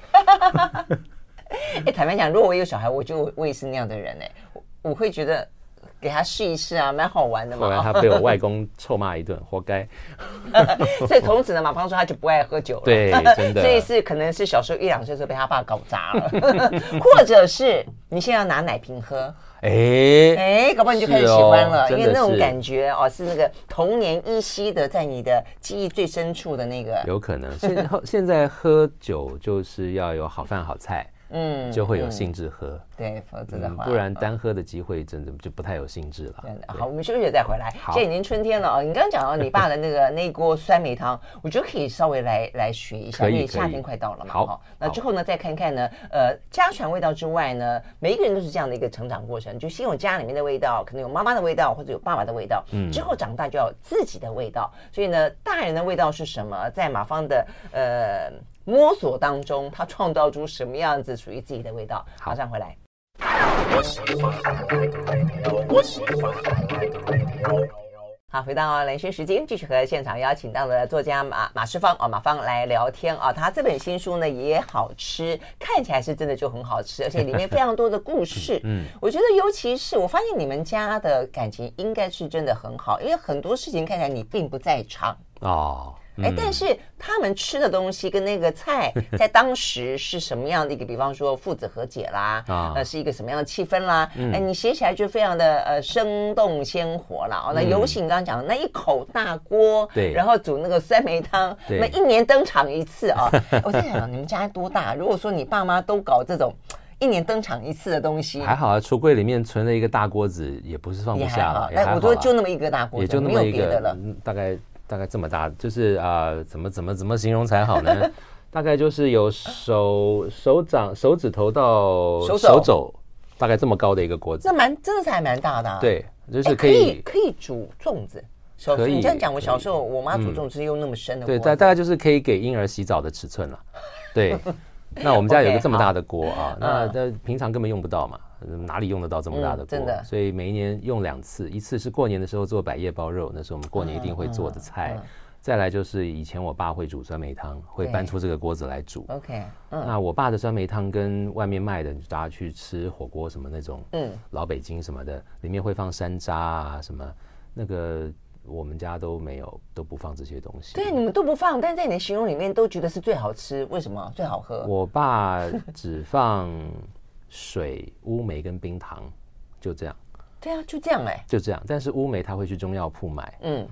哎，坦白讲，如果我有小孩，我就我也是那样的人哎，我我会觉得给他试一试啊，蛮好玩的嘛。后来他被我外公臭骂一顿，[LAUGHS] 活该。[LAUGHS] 所以从此呢，马芳说他就不爱喝酒了。对，真的。[LAUGHS] 所以是可能是小时候一两岁的时候被他爸搞砸了，或者是你现在要拿奶瓶喝，哎哎，搞不好你就开始喜欢了，因为那种感觉哦，是那个童年依稀的在你的记忆最深处的那个。有可能。现现在喝酒就是要有好饭好菜。嗯，就会有兴致喝，嗯、对，否则的话、嗯，不然单喝的机会真的就不太有兴致了。对好，我们休息再回来。好现在已经春天了哦。你刚刚讲到你爸的那个那锅酸梅汤，我觉得可以稍微来来学一下，因为夏天快到了嘛。好，那之后呢，再看看呢，呃，家传味道之外呢，每一个人都是这样的一个成长过程，就先有家里面的味道，可能有妈妈的味道，或者有爸爸的味道，嗯，之后长大就要有自己的味道。所以呢，大人的味道是什么？在马芳的呃。摸索当中，他创造出什么样子属于自己的味道？马上回来。好，回到兰萱时间，继续和现场邀请到的作家马马世芳啊，马芳来聊天啊。他这本新书呢也好吃，看起来是真的就很好吃，而且里面非常多的故事。嗯，我觉得尤其是我发现你们家的感情应该是真的很好，因为很多事情看起来你并不在场哦。哎，但是他们吃的东西跟那个菜 [LAUGHS] 在当时是什么样的一个？比方说父子和解啦，啊，呃，是一个什么样的气氛啦？哎，你写起来就非常的呃生动鲜活了。哦，那尤其你刚刚讲的那一口大锅，对，然后煮那个酸梅汤，那一年登场一次啊。[LAUGHS] 我在想，你们家多大？如果说你爸妈都搞这种。一年登场一次的东西还好啊，橱柜里面存了一个大锅子，也不是放不下了。哎，我觉得就那么一个大锅子，也就那么一个了。大概大概这么大，就是啊，怎么怎么怎么形容才好呢？[LAUGHS] 大概就是有手手掌手指头到手肘，大概这么高的一个锅子。那蛮真的是还蛮大的。啊对，就是可以可以煮粽子。可以，你这样讲，我小时候我妈煮粽子用那么深的锅。对，大大概就是可以给婴儿洗澡的尺寸了。对。[LAUGHS] [LAUGHS] 那我们家有个这么大的锅啊那那平常根本用不到嘛，哪里用得到这么大的锅？嗯、真的，所以每一年用两次，一次是过年的时候做百叶包肉，那是我们过年一定会做的菜。再来就是以前我爸会煮酸梅汤，会搬出这个锅子来煮。OK，嗯、那我爸的酸梅汤跟外面卖的，大家去吃火锅什么那种，嗯，老北京什么的，里面会放山楂啊什么那个。我们家都没有，都不放这些东西。对，你们都不放，但在你的形容里面都觉得是最好吃。为什么最好喝？我爸只放水、乌梅跟冰糖，就这样。对啊，就这样哎、欸，就这样。但是乌梅他会去中药铺买。嗯，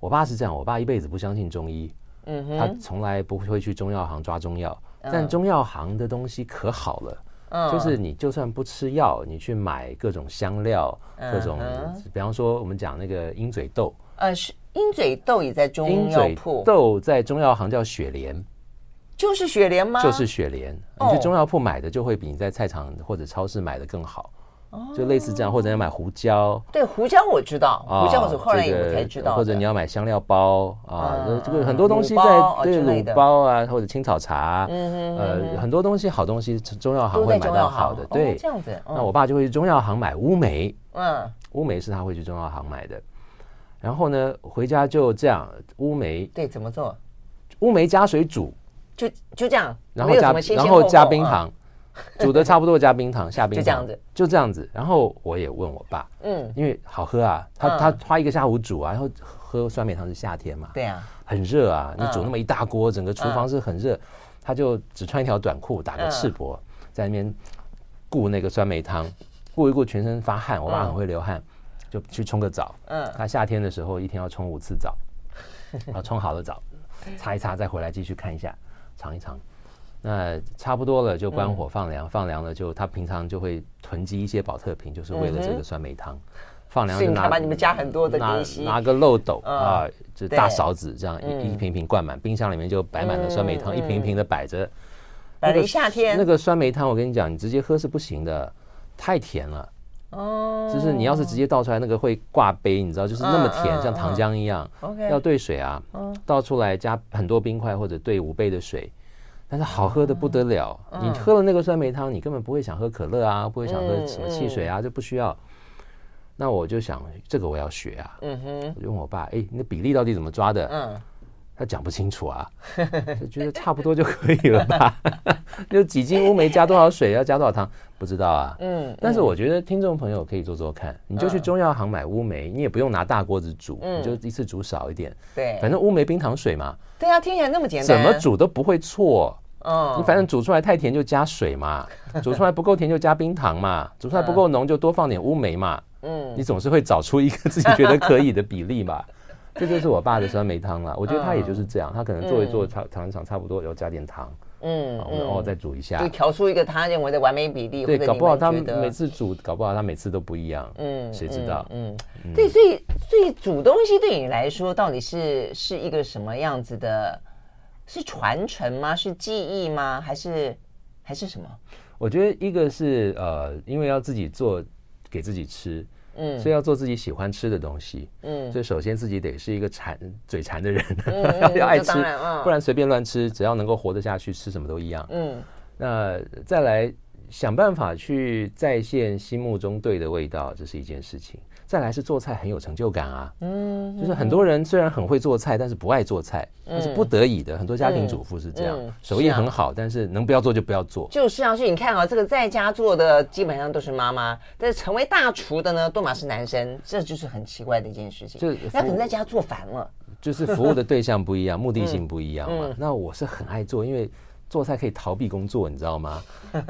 我爸是这样，我爸一辈子不相信中医。嗯哼，他从来不会去中药行抓中药。但中药行的东西可好了。就是你就算不吃药，你去买各种香料，各种，比方说我们讲那个鹰嘴豆，呃，是鹰嘴豆也在中药铺。豆在中药行叫雪莲，就是雪莲吗？就是雪莲，你去中药铺买的就会比你在菜场或者超市买的更好。就类似这样，或者要买胡椒。对，胡椒我知道，胡椒我是后来我才知道。或者你要买香料包啊，这个很多东西在对卤包啊，或者青草茶，呃，很多东西好东西中药行会买到好的。对，这样子。那我爸就会去中药行买乌梅，嗯，乌梅是他会去中药行买的。然后呢，回家就这样，乌梅对怎么做？乌梅加水煮，就就这样，然后加然后加冰糖。煮的差不多加冰糖，[LAUGHS] 下冰糖，就这样子，就这样子。然后我也问我爸，嗯，因为好喝啊，他他花一个下午煮啊，然后喝酸梅汤是夏天嘛，对啊，很热啊，你煮那么一大锅，整个厨房是很热，他就只穿一条短裤，打个赤膊，在那边顾那个酸梅汤，顾一顾全身发汗，我爸很会流汗，就去冲个澡，嗯，他夏天的时候一天要冲五次澡，然 [LAUGHS] 后冲好了澡，擦一擦，再回来继续看一下，尝一尝。那差不多了，就关火放凉，放凉了就他平常就会囤积一些保特瓶，就是为了这个酸梅汤。放凉就拿把你们家很多的拿拿个漏斗啊，就大勺子这样一一瓶瓶灌满，冰箱里面就摆满了酸梅汤，一瓶一瓶的摆着。摆了一夏天。那个酸梅汤，我跟你讲，你直接喝是不行的，太甜了。哦。就是你要是直接倒出来，那个会挂杯，你知道，就是那么甜，像糖浆一样。要兑水啊，倒出来加很多冰块或者兑五倍的水。但是好喝的不得了，你喝了那个酸梅汤，你根本不会想喝可乐啊，不会想喝什么汽水啊，就不需要。那我就想，这个我要学啊。嗯哼，我就问我爸，哎，那比例到底怎么抓的？嗯，他讲不清楚啊，就觉得差不多就可以了吧？[LAUGHS] 就几斤乌梅加多少水，要加多少糖，不知道啊。嗯，但是我觉得听众朋友可以做做看，你就去中药行买乌梅，你也不用拿大锅子煮，你就一次煮少一点。对，反正乌梅冰糖水嘛。对啊，听起来那么简单，怎么煮都不会错。嗯，你反正煮出来太甜就加水嘛，[LAUGHS] 煮出来不够甜就加冰糖嘛，煮出来不够浓就多放点乌梅嘛。嗯，你总是会找出一个自己觉得可以的比例嘛。这就是我爸的酸梅汤了。我觉得他也就是这样，他可能做一做，差糖厂差不多，然后加点糖，嗯，然后再煮一下，就调出一个他认为的完美比例。对，搞不好他每次煮，搞不好他每次都不一样。嗯，谁知道？嗯，对，所以所以煮东西对你来说到底是是一个什么样子的？是传承吗？是记忆吗？还是还是什么？我觉得一个是呃，因为要自己做给自己吃，嗯，所以要做自己喜欢吃的东西，嗯，所以首先自己得是一个馋嘴馋的人，[LAUGHS] 嗯、要爱吃，嗯、不然随便乱吃，只要能够活得下去，吃什么都一样，嗯。那再来想办法去再现心目中对的味道，这是一件事情。再来是做菜很有成就感啊，嗯，就是很多人虽然很会做菜，但是不爱做菜，那是不得已的。很多家庭主妇是这样，手艺很好，但是能不要做就不要做。就是啊，所以你看啊，这个在家做的基本上都是妈妈，但是成为大厨的呢，多嘛是男生，这就是很奇怪的一件事情。就他可能在家做烦了，就是服务的对象不一样，目的性不一样嘛。那我是很爱做，因为做菜可以逃避工作，你知道吗？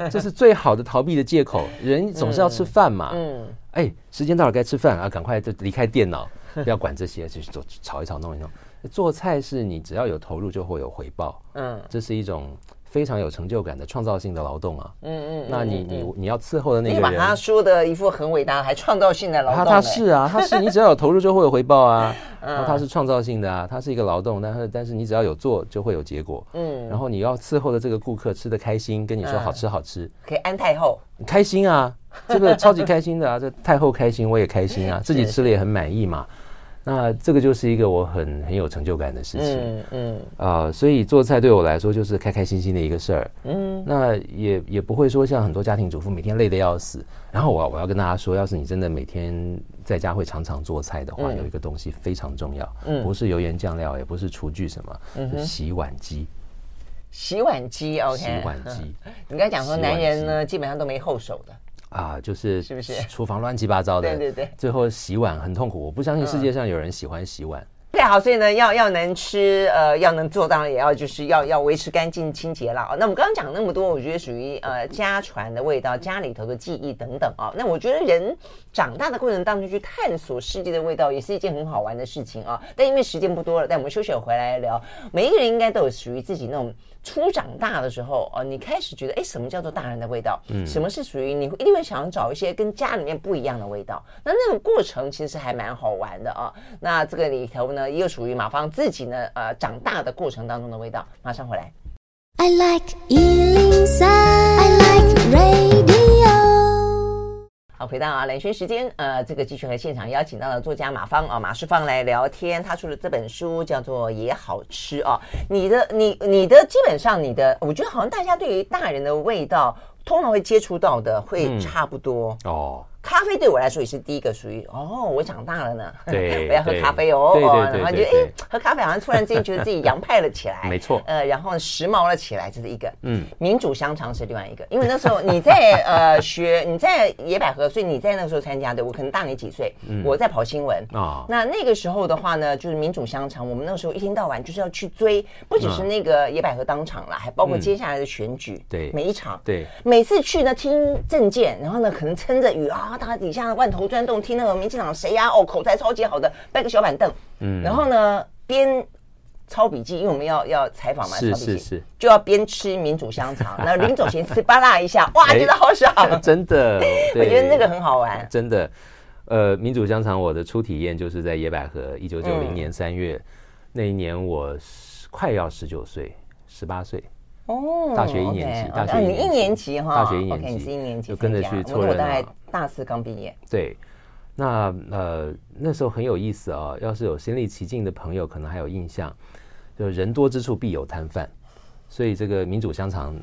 这是最好的逃避的借口。人总是要吃饭嘛。嗯。哎，时间到了该吃饭啊，赶快就离开电脑，[LAUGHS] 不要管这些，就去做炒一炒，弄一弄。做菜是你只要有投入就会有回报。嗯。这是一种。非常有成就感的创造性的劳动啊，嗯嗯，那你你你要伺候的那个人，你把他说的一副很伟大，还创造性的劳动，他他是啊，他是你只要有投入就会有回报啊，[LAUGHS] 然后他是创造性的啊，他是一个劳动，但是但是你只要有做就会有结果，嗯，然后你要伺候的这个顾客吃的开心，跟你说好吃好吃，可以安太后，开心啊，这个超级开心的啊，这太后开心我也开心啊，自己吃了也很满意嘛。那这个就是一个我很很有成就感的事情，嗯嗯啊、呃，所以做菜对我来说就是开开心心的一个事儿，嗯，那也也不会说像很多家庭主妇每天累得要死。然后我我要跟大家说，要是你真的每天在家会常常做菜的话，嗯、有一个东西非常重要，嗯，不是油盐酱料，也不是厨具什么，嗯，洗碗机，洗碗机，OK，洗碗机。你刚才讲说男人呢，基本上都没后手的。啊，就是是不是厨房乱七八糟的？对对对，最后洗碗很痛苦。我不相信世界上有人喜欢洗碗。对，好，所以呢，要要能吃，呃，要能做，当然也要就是要要维持干净清洁了啊。那我们刚刚讲那么多，我觉得属于呃家传的味道，家里头的记忆等等啊。那我觉得人长大的过程当中去探索世界的味道，也是一件很好玩的事情啊。但因为时间不多了，但我们休息回来聊。每一个人应该都有属于自己那种。初长大的时候，哦，你开始觉得，哎，什么叫做大人的味道？嗯，什么是属于你一定会想要找一些跟家里面不一样的味道？那那个过程其实还蛮好玩的啊。那这个里头呢，也有属于马芳自己呢，呃，长大的过程当中的味道。马上回来。I like 103, I like radio 好，回到啊，冷轩时间，呃，这个继续和现场邀请到了作家马芳啊，马世芳来聊天。他出的这本书叫做《也好吃》啊。你的，你，你的，基本上你的，我觉得好像大家对于大人的味道，通常会接触到的会差不多、嗯、哦。咖啡对我来说也是第一个属于哦，我长大了呢，对，[LAUGHS] 我要喝咖啡哦，对对对对，然后觉得哎，喝咖啡好像突然之间觉得自己洋派了起来，[LAUGHS] 没错，呃，然后时髦了起来，这是一个，嗯，民主香肠是另外一个，因为那时候你在 [LAUGHS] 呃学你在野百合，所以你在那个时候参加的，我可能大你几岁，我在跑新闻。啊，那那个时候的话呢，就是民主香肠，我们那时候一天到晚就是要去追，不只是那个野百合当场了，还包括接下来的选举，对，每一场，对，每次去呢听政见，然后呢可能撑着雨啊，大家底下万头钻动，听那个民进党谁呀？哦，口才超级好的，搬个小板凳，嗯，然后呢，边抄笔记，因为我们要要采访嘛，是是是，就要边吃民主香肠，[LAUGHS] 那临走前吃巴拉一下，哇，觉得好爽，[LAUGHS] 真的，[LAUGHS] 我觉得那个很好玩，真的。呃，民主香肠，我的初体验就是在野百合，一九九零年三月。那一年，我快要十九岁，十八岁，哦，大学一年级，大学你一年级哈，大学一年级，你是一年级，就跟着去凑热闹。大四刚毕业，对，那呃那时候很有意思啊、哦。要是有身历其境的朋友，可能还有印象，就人多之处必有摊贩，所以这个民主香肠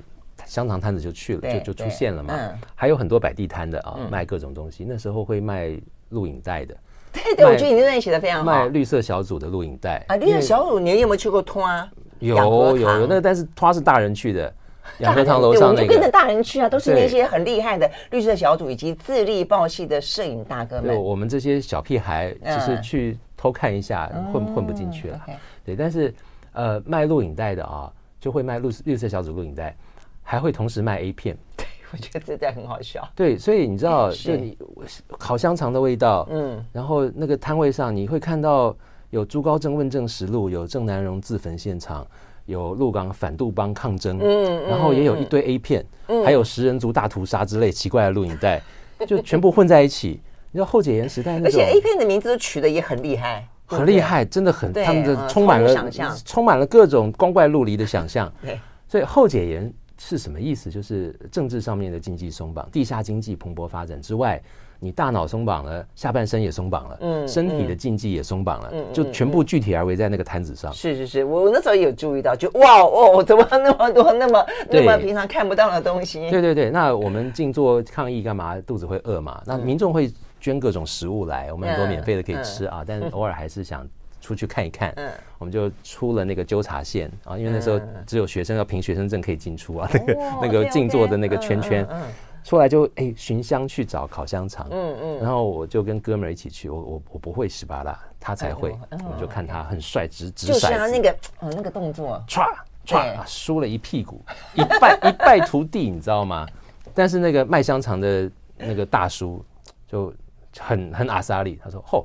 香肠摊子就去了，就就出现了嘛。嗯、还有很多摆地摊的啊，卖各种东西。嗯、那时候会卖录影带的，对对，我觉得你那段写的非常好。卖绿色小组的录影带啊，绿色小组，你有没有去过拖？有有有，那但是他是大人去的。[LAUGHS] 养和堂楼上那个，我就跟着大人去啊，都是那些很厉害的绿色小组以及自力报系的摄影大哥们。我们这些小屁孩只是去偷看一下，混混不进去了。对，但是呃，卖录影带的啊，就会卖绿绿色小组录影带，还会同时卖 A 片。[LAUGHS] 对，我觉得这在很好笑。对，所以你知道，就你烤香肠的味道，嗯，然后那个摊位上你会看到有朱高正问政实录，有郑南榕自焚现场。有鹿港反杜邦抗争，嗯，然后也有一堆 A 片，嗯，还有食人族大屠杀之类奇怪的录影带，就全部混在一起。你知道后解严时代那种，而且 A 片的名字都取得也很厉害，很厉害，真的很，他们的充满了充满了各种光怪陆离的想象。对，所以后解严是什么意思？就是政治上面的经济松绑，地下经济蓬勃发展之外。你大脑松绑了，下半身也松绑了，嗯，身体的禁忌也松绑了，嗯，就全部具体而为在那个摊子上。是是是，我那时候也有注意到，就哇 [LAUGHS] 哦，怎么那么多那么那么平常看不到的东西？对对对，那我们静坐抗议干嘛？肚子会饿嘛？那民众会捐各种食物来，我们很多免费的可以吃啊，但是偶尔还是想出去看一看。嗯，我们就出了那个纠察线啊，因为那时候只有学生要凭学生证可以进出啊，那个 [LAUGHS] 那个静坐的那个圈圈。出来就哎寻香去找烤香肠，嗯嗯，然后我就跟哥们儿一起去，我我我不会十八啦，他才会，我就看他很帅，直直就是啊那个哦那个动作，唰唰输了一屁股，一败 [LAUGHS] 一败涂地，你知道吗？但是那个卖香肠的那个大叔就很很阿莎利，他说嚯。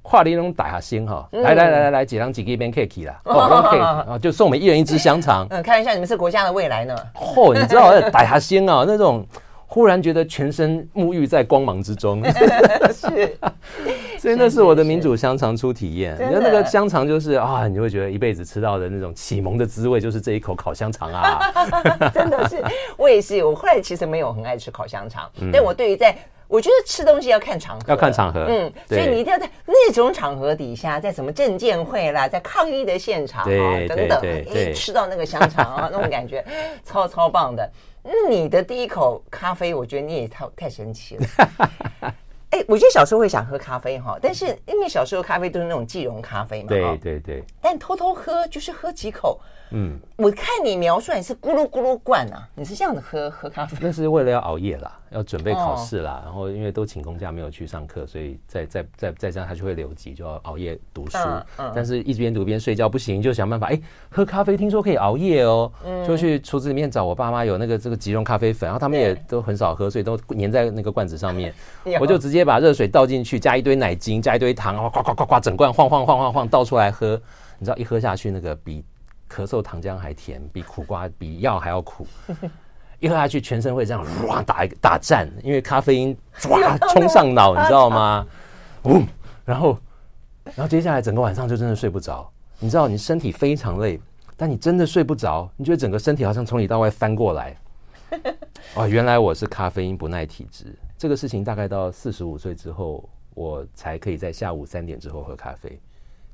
跨年龙打下星哈，来来来来来，几两几个一边 cake 啦，[LAUGHS] 哦 cake，然后就送我们一人一支香肠。嗯，开玩笑，你们是国家的未来呢。嚯，你知道打下星啊，那种忽然觉得全身沐浴在光芒之中。[LAUGHS] 是，[LAUGHS] 所以那是我的民主香肠初体验。你看那个香肠就是啊，你会觉得一辈子吃到的那种启蒙的滋味，就是这一口烤香肠啊。[LAUGHS] 真的是，我也是，我后来其实没有很爱吃烤香肠，但我对于在。我觉得吃东西要看场合，要看场合，嗯，所以你一定要在那种场合底下，在什么证监会啦，在抗议的现场啊等等，一吃到那个香肠啊，[LAUGHS] 那种感觉超超棒的。那你的第一口咖啡，我觉得你也太太神奇了。[LAUGHS] 哎，我觉得小时候会想喝咖啡哈，但是因为小时候咖啡都是那种即溶咖啡嘛，对对对，但偷偷喝就是喝几口。嗯，我看你描述你是咕噜咕噜灌啊，你是这样子喝喝咖啡？那是为了要熬夜啦，要准备考试啦，然后因为都请公假没有去上课，所以再再再再这样他就会留级，就要熬夜读书。但是一边读边睡觉不行，就想办法哎，喝咖啡听说可以熬夜哦，就去厨子里面找我爸妈有那个这个即溶咖啡粉，然后他们也都很少喝，所以都粘在那个罐子上面，[LAUGHS] 我就直接把热水倒进去，加一堆奶精，加一堆糖，然后呱呱呱呱整罐晃晃晃晃晃倒出来喝，你知道一喝下去那个比。咳嗽糖浆还甜，比苦瓜比药还要苦，一喝下去全身会这样哇打一个大战，因为咖啡因哇 [LAUGHS] 冲上脑，你知道吗？嗯，然后然后接下来整个晚上就真的睡不着，你知道你身体非常累，但你真的睡不着，你觉得整个身体好像从里到外翻过来。[LAUGHS] 哦，原来我是咖啡因不耐体质，这个事情大概到四十五岁之后，我才可以在下午三点之后喝咖啡。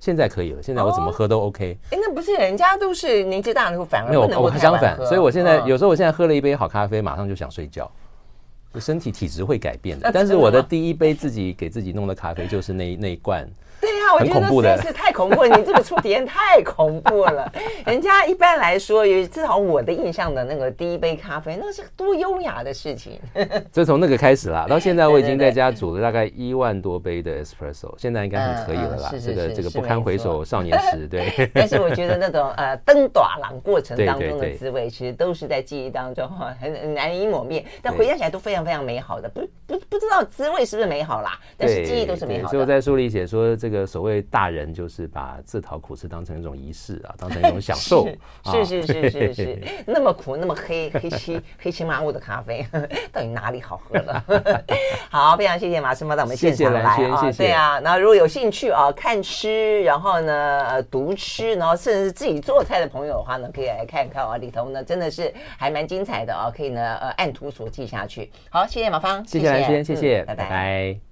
现在可以了，现在我怎么喝都 OK。哎、哦，那不是人家都是年纪大了，反而没有我相反，所以我现在有时候我现在喝了一杯好咖啡，马上就想睡觉，身体体质会改变的。但是我的第一杯自己给自己弄的咖啡就是那那一罐。我觉得真是太恐怖了！你这个出体验太恐怖了。人家一般来说，也至少我的印象的那个第一杯咖啡，那是多优雅的事情。[LAUGHS] 这从那个开始啦，到现在我已经在家煮了大概一万多杯的 espresso，现在应该很可以了啦。这个这个不堪回首少年时，[LAUGHS] 对。但是我觉得那种呃灯短廊过程当中的滋味，其实都是在记忆当中哈，很很难以抹灭。但回想起来都非常非常美好的，不不不知道滋味是不是美好啦？但是记忆都是美好的。所以我在书里写说这个。这个所谓大人，就是把自讨苦吃当成一种仪式啊，当成一种享受。[LAUGHS] 是是是是是是，[LAUGHS] 那么苦那么黑黑漆黑漆麻乌的咖啡，到底哪里好喝了？[LAUGHS] 好，非常谢谢马师傅到我们现场来啊。对啊，然后如果有兴趣啊，看吃，然后呢，读吃，然后甚至是自己做菜的朋友的话呢，可以来看看啊，里头呢真的是还蛮精彩的啊，可以呢呃按图索骥下去。好，谢谢马芳，谢谢兰萱，谢谢，拜拜。